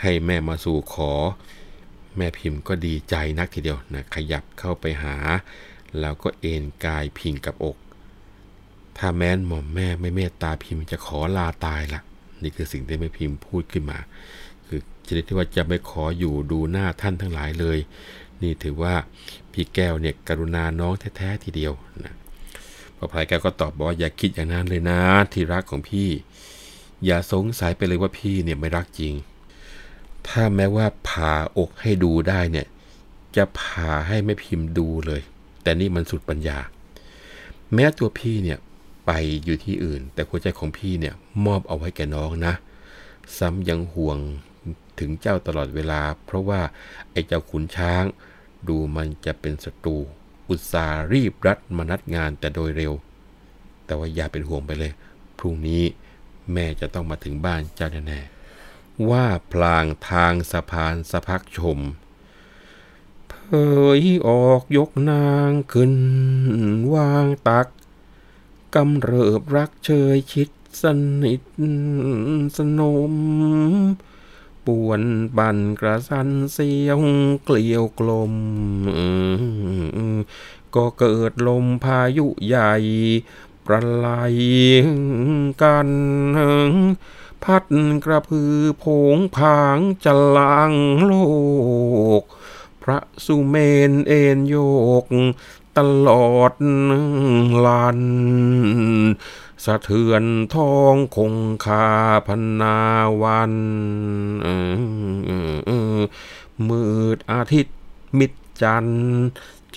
Speaker 2: ให้แม่มาสู่ขอ แม่พิมพ์ก็ดีใจนักทีเดียวนะขยับเข้าไปหา แล้วก็เอนกายพิงกับอก ถ้าแม้นหม่อมแม่ไม่เมตตาพิมพ์จะขอลาตายละนี่คือสิ่งที่แม่พิมพ์พูดขึ้นมา คือชนิดที่ว่าจะไม่ขออยู่ดูหน้าท่านทั้งหลายเลย นี่ถือว่าพี่แก้วเนี่ยกรุณาน้องแท้ๆทีเดียวนะพอพายแก้วก็ตอบบอกว่าอย่าคิดอย่างนั้นเลยนะที่รักของพี่ อย่าสงสัยไปเลยว่าพี่เนี่ยไม่รักจริง ถ้าแม้ว่าผ่าอกให้ดูได้เนี่ยจะผ่าให้แม่พิมพ์ดูเลย แต่นี่มันสุดปัญญา แม้ตัวพี่เนี่ยไปอยู่ที่อื่น แต่หัวใจของพี่เนี่ยมอบเอาไว้แก่น้องนะ ซ้ำยังห่วงถึงเจ้าตลอดเวลา เพราะว่าไอ้เจ้าขุนช้าง ดูมันจะเป็นศัตรู อุตส่าห์รีบรัดมานัดงานแต่โดยเร็ว แต่ว่าอย่าเป็นห่วงไปเลย พรุ่งนี้แม่จะต้องมาถึงบ้านเจ้าแน่ๆว่าพลางทางสะพานสะพักชม เผยออกยกนางขึ้น วางตัก กำเริบรักเชยชิดสนิทสนม ป่วนบันกระสันเสียงเกลียวกลม ก็เกิดลมพายุใหญ่ ประไลกันพัดกระพือผงผางจะลางโลก ระสุเมนเอ็นโยก ตลอดลันสะเทือนทองคงคาพนาวันมืดอาทิตย์มิดจัน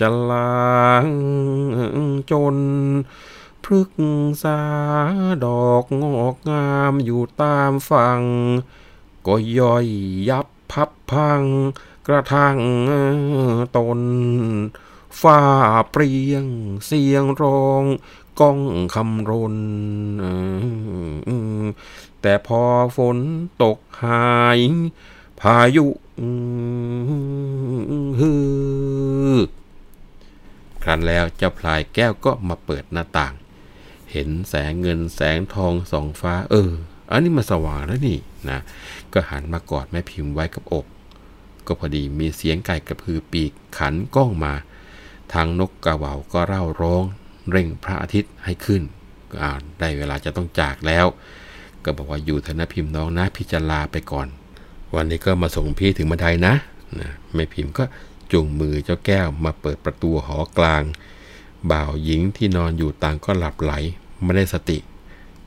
Speaker 2: จะลางจน พฤกษาดอกงอกงามอยู่ตามฝั่งก็ย่อยยับพับพัง กระทั่งตนฝ้าเปรียงเสียงร้องก้องคำรนแต่พอฝนตกหาย พายุฮือครั้นแล้วเจ้าพลายแก้วก็มาเปิดหน้าต่าง เห็นแสงเงินแสงทองสองฟ้า เออ อันนี้มาสว่างแล้วนี่นะ ก็หันมากอดแม่พิมพ์ไว้กับอก ก็พอดีมีเสียงไก่กระพือปีกขันก้องมา ทางนกกระเหว่าก็เร่าร้อง เร่งพระอาทิตย์ให้ขึ้นได้เวลาจะต้องจากแล้ว ก็บอกว่าอยู่เถอะนะพิมพ์น้องนะพี่จะลาไปก่อน วันนี้ก็มาส่งพี่ถึงบันไดนะนะแม่พิมพ์ก็จูงมือเจ้าแก้วมาเปิดประตูหอกลาง บ่าวหญิงที่นอนอยู่ต่างก็หลับไหลไม่ได้สติ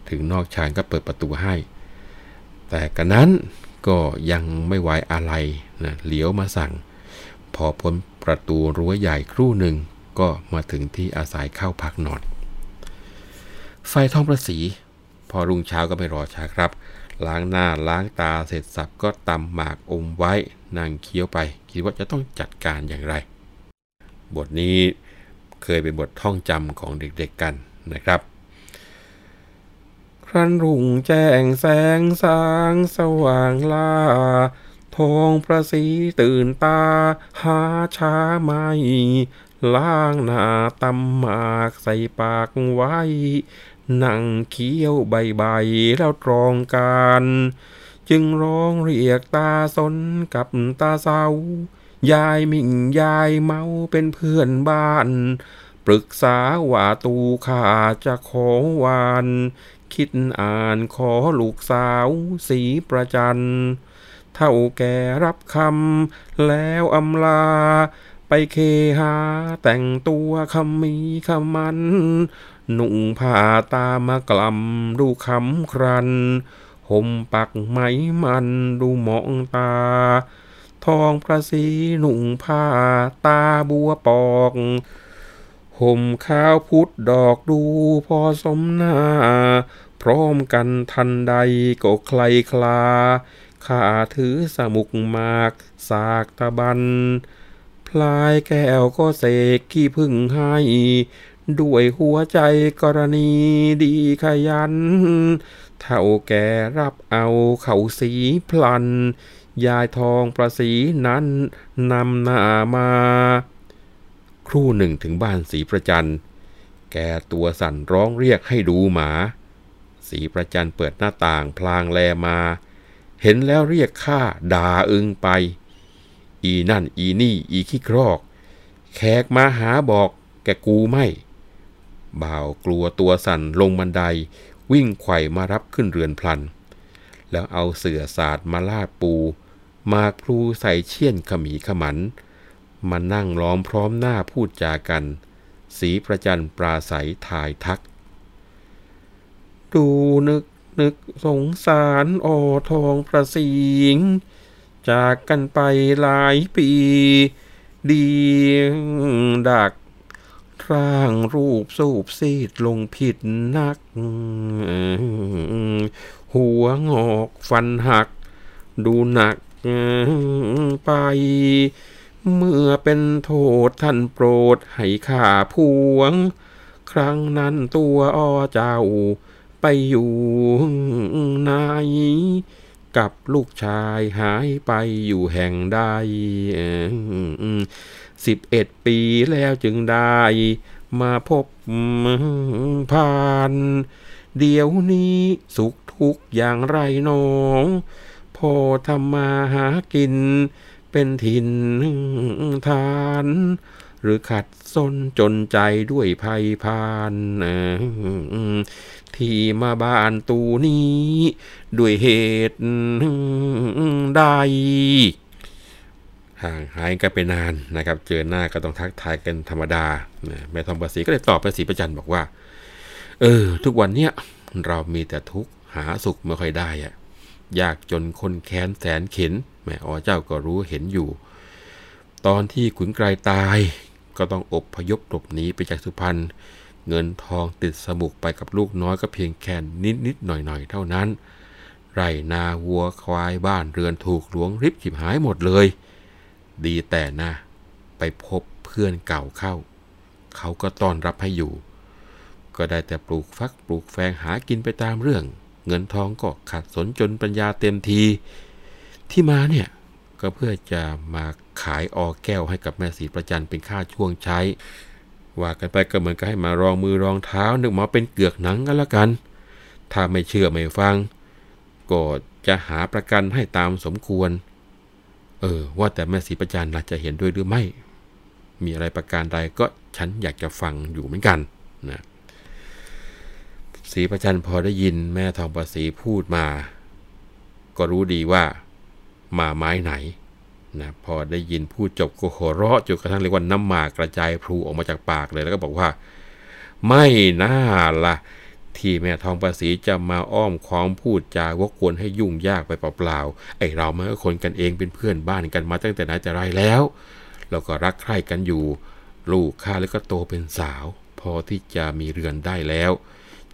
Speaker 2: ถึงนอกชานก็เปิดประตูให้ แต่กันนั้นก็ยังไม่ไหวอะไร นะเหลียวมาสั่ง พอพ้นประตูรั้วใหญ่ครู่หนึ่งก็มาถึงที่อาศัยเข้าพักนอนไฟทองประสี พอรุ่งเช้าก็ไม่รอช้าครับ ล้างหน้าล้างตาเสร็จสับก็ตำหมากอมไว้นั่งเคี้ยวไป คิดว่าจะต้องจัดการอย่างไร บทนี้เคยเป็นบทท่องจำของเด็กๆกันนะครับครั้นรุ่งแจ้งแสงสางสว่างลา ทองประสีตื่นตา หาช้าไม่ล้างหน้าตำหมากใส่ปากไว้ นั่งเคี้ยวใบใบแล้วตรองการ จึงร้องเรียกตาสนกับตาเศร้ายายมิ่งยายเมาเป็นเพื่อนบ้าน ปรึกษาว่าตูข้าจะขอวาน คิดอ่านขอลูกสาวสีประจัน เท่าแก่รับคำแล้วอำลา ไปเคหาแต่งตัวคำมีคำมัน หนุ่งผ้าตามากลำดูคำครันห่มปักไหมมันดูมองตา ทองประสีหนุ่งผ้าตาบัวปอกห่มข้าวพุดดอกดูพอสมหน้า พร้อมกันทันใดก็ใครคลา ข้าถือสมุกมาก สากตะบัน พลายแก้วก็เสกขี้พึ่งให้ ด้วยหัวใจกรณีดีขยัน เท่าแก่รับเอาเขาสีพลัน ยายทองประสีนั้นนำหน้ามา ครู่หนึ่งถึงบ้านสีประจัน แกตัวสั่นร้องเรียกให้ดูหมา สีประจันเปิดหน้าต่างพลางแลมา เห็นแล้วเรียกข้าด่าอึงไป อีนั่นอีนี่อีขี้ครอก แขกมาหาบอกแกกูไม่บ่าวกลัวตัวสั่นลงบันได วิ่งไขว่มารับขึ้นเรือนพลัน แล้วเอาเสื่อสาดมาลาดปู มากพลูใส่เชี่ยนขมีขมัน มานั่งล้อมพร้อมหน้าพูดจากัน สีประจันปราศัยทายทัก ดูนึก นึกสงสารออทองประสิง จากกันไปหลายปี ดีดักร่างรูปสูบซีดลงผิดนัก หัวงอกฟันหัก ดูหนักไป เมื่อเป็นโทษท่านโปรดให้ข้าพวง ครั้งนั้นตัวอ้อเจ้า ไปอยู่ไหนกับลูกชายหายไปอยู่แห่งใดสิบเอ็ดปีแล้วจึงได้มาพบผ่าน เดี๋ยวนี้สุขทุกอย่างไรน้องพอทำมาหากินเป็นถิ่นทาน หรือขัดซนจนใจด้วยภัยพาน ที่มาบ้านตูนี้ ด้วยเหตุใดห่างหายกันไปนานนะครับ เจอหน้าก็ต้องทักทายกันธรรมดาแม่ทองประสีก็เลยตอบไปสีประจันบอกว่า เออ ทุกวันเนี้ยเรามีแต่ทุกข์หาสุขไม่ค่อยได้อะยากจนคนแค้นแสนเข็นแม่อ๋อเจ้าก็รู้เห็นอยู่ ตอนที่ขุนไกรตาย ก็ต้องอบพยพหลบหนีไปจากสุพรรณ เงินทองติดสมุกไปกับลูกน้อยก็เพียงแค่นิดนิดหน่อยหน่อยเท่านั้น ไรนาวัวควายบ้านเรือนถูกหลวงริบฉิบหายหมดเลย ดีแต่นะไปพบเพื่อนเก่าเข้า เขาก็ต้อนรับให้อยู่ ก็ได้แต่ปลูกฟักปลูกแฟงหากินไปตามเรื่อง เงินทองก็ขัดสนจนปัญญาเต็มที ที่มาเนี่ยก็เพื่อจะมาขายออแก้วให้กับแม่สีประจันเป็นค่าช่วงใช้ ว่ากันไปก็เหมือนกับให้มารองมือรองเท้านึกหมาเป็นเกือกหนังกันละกัน ถ้าไม่เชื่อไม่ฟังก็จะหาประกันให้ตามสมควร เออ ว่าแต่แม่ศรีประจันล่ะจะเห็นด้วยหรือไม่ มีอะไรประการใดก็ฉันอยากจะฟังอยู่เหมือนกันนะศรีประจันพอได้ยินแม่ทองประสีพูดมา ก็รู้ดีว่ามาไม้ไหน นะพอได้ยินพูดจบก็หัวเราะจนกระทั่งเรียกว่าน้ำหมากกระจายพลูออกมาจากปากเลยแล้วก็บอกว่า ไม่น่าละที่แม่ทองประสีจะมาอ้อมค้อมพูดจาวกวนให้ยุ่งยากไปเปล่าๆไอเราเมื่อคนกันเองเป็นเพื่อนบ้านกันมาตั้งแต่ไหนแต่ไรแล้ว เราก็รักใคร่กันอยู่ ลูกข้าแล้วก็โตเป็นสาว พอที่จะมีเรือนได้แล้ว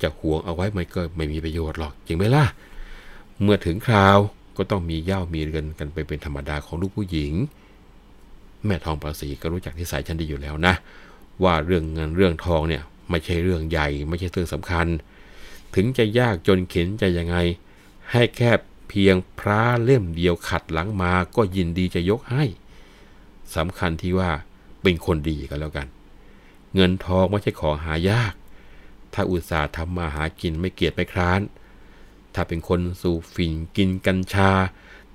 Speaker 2: จะหวงเอาไว้มันก็ไม่มีประโยชน์หรอกจริงไหมล่ะเมื่อถึงคราว ก็ต้องมีเย่ามีเรือนกันไปเป็นธรรมดาของลูกผู้หญิง แม่ทองประสีก็รู้จักที่สายฉันดีอยู่แล้วนะ ว่าเรื่องเงินเรื่องทองเนี่ยไม่ใช่เรื่องใหญ่ ไม่ใช่เรื่องสำคัญ ถึงจะยากจนเข็นจะยังไง ให้แค่เพียงพระเล่มเดียวขัดหลังมาก็ยินดีจะยกให้สำคัญที่ว่าเป็นคนดีก็แล้วกัน เงินทองไม่ใช่ของหายาก ถ้าอุตส่าห์ทำมาหากินไม่เกียจไม่คร้าน ถ้าเป็นคนสูบฝิ่นกินกัญชา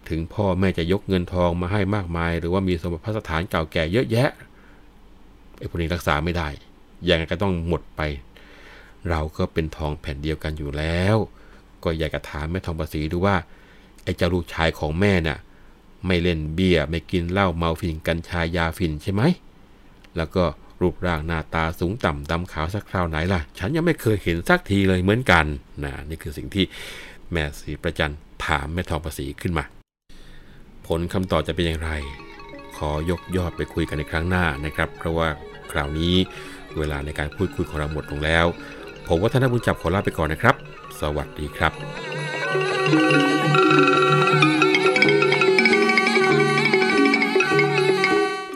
Speaker 2: ถึงพ่อแม่จะยกเงินทองมาให้มากมาย หรือว่ามีสมบัติพัสถานเก่าแก่เยอะแยะไอ้พวกนี้รักษาไม่ได้ยังไงก็ต้องหมดไป เราก็เป็นทองแผ่นเดียวกันอยู่แล้ว ก็อยากจะถามแม่ทองประสีดูว่าไอ้เจ้าลูกชายของแม่น่ะไม่เล่นเบียร์ไม่กินเหล้าเมาฝิ่นกัญชายาฝิ่นใช่ไหมแล้วก็รูปร่างหน้าตาสูงต่ำดำขาวสักคราวไหนล่ะ ฉันยังไม่เคยเห็นสักทีเลยเหมือนกันนะนี่คือสิ่งที่ แม่สีประจันถามแม่ทองประสีขึ้นมา ผลคำตอบจะเป็นอย่างไร ขอยกยอดไปคุยกันในครั้งหน้านะครับ เพราะว่าคราวนี้เวลาในการพูดคุยของเราหมดลงแล้ว ผมวัฒนบุญจับขอลาไปก่อนนะครับ สวัสดีครับ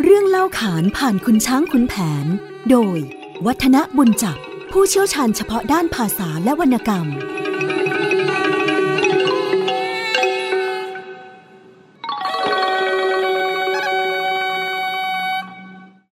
Speaker 1: เรื่องเล่าขานผ่านคุณช้างคุณแผน โดย วัฒนบุญจับผู้เชี่ยวชาญเฉพาะด้านภาษาและวรรณกรรม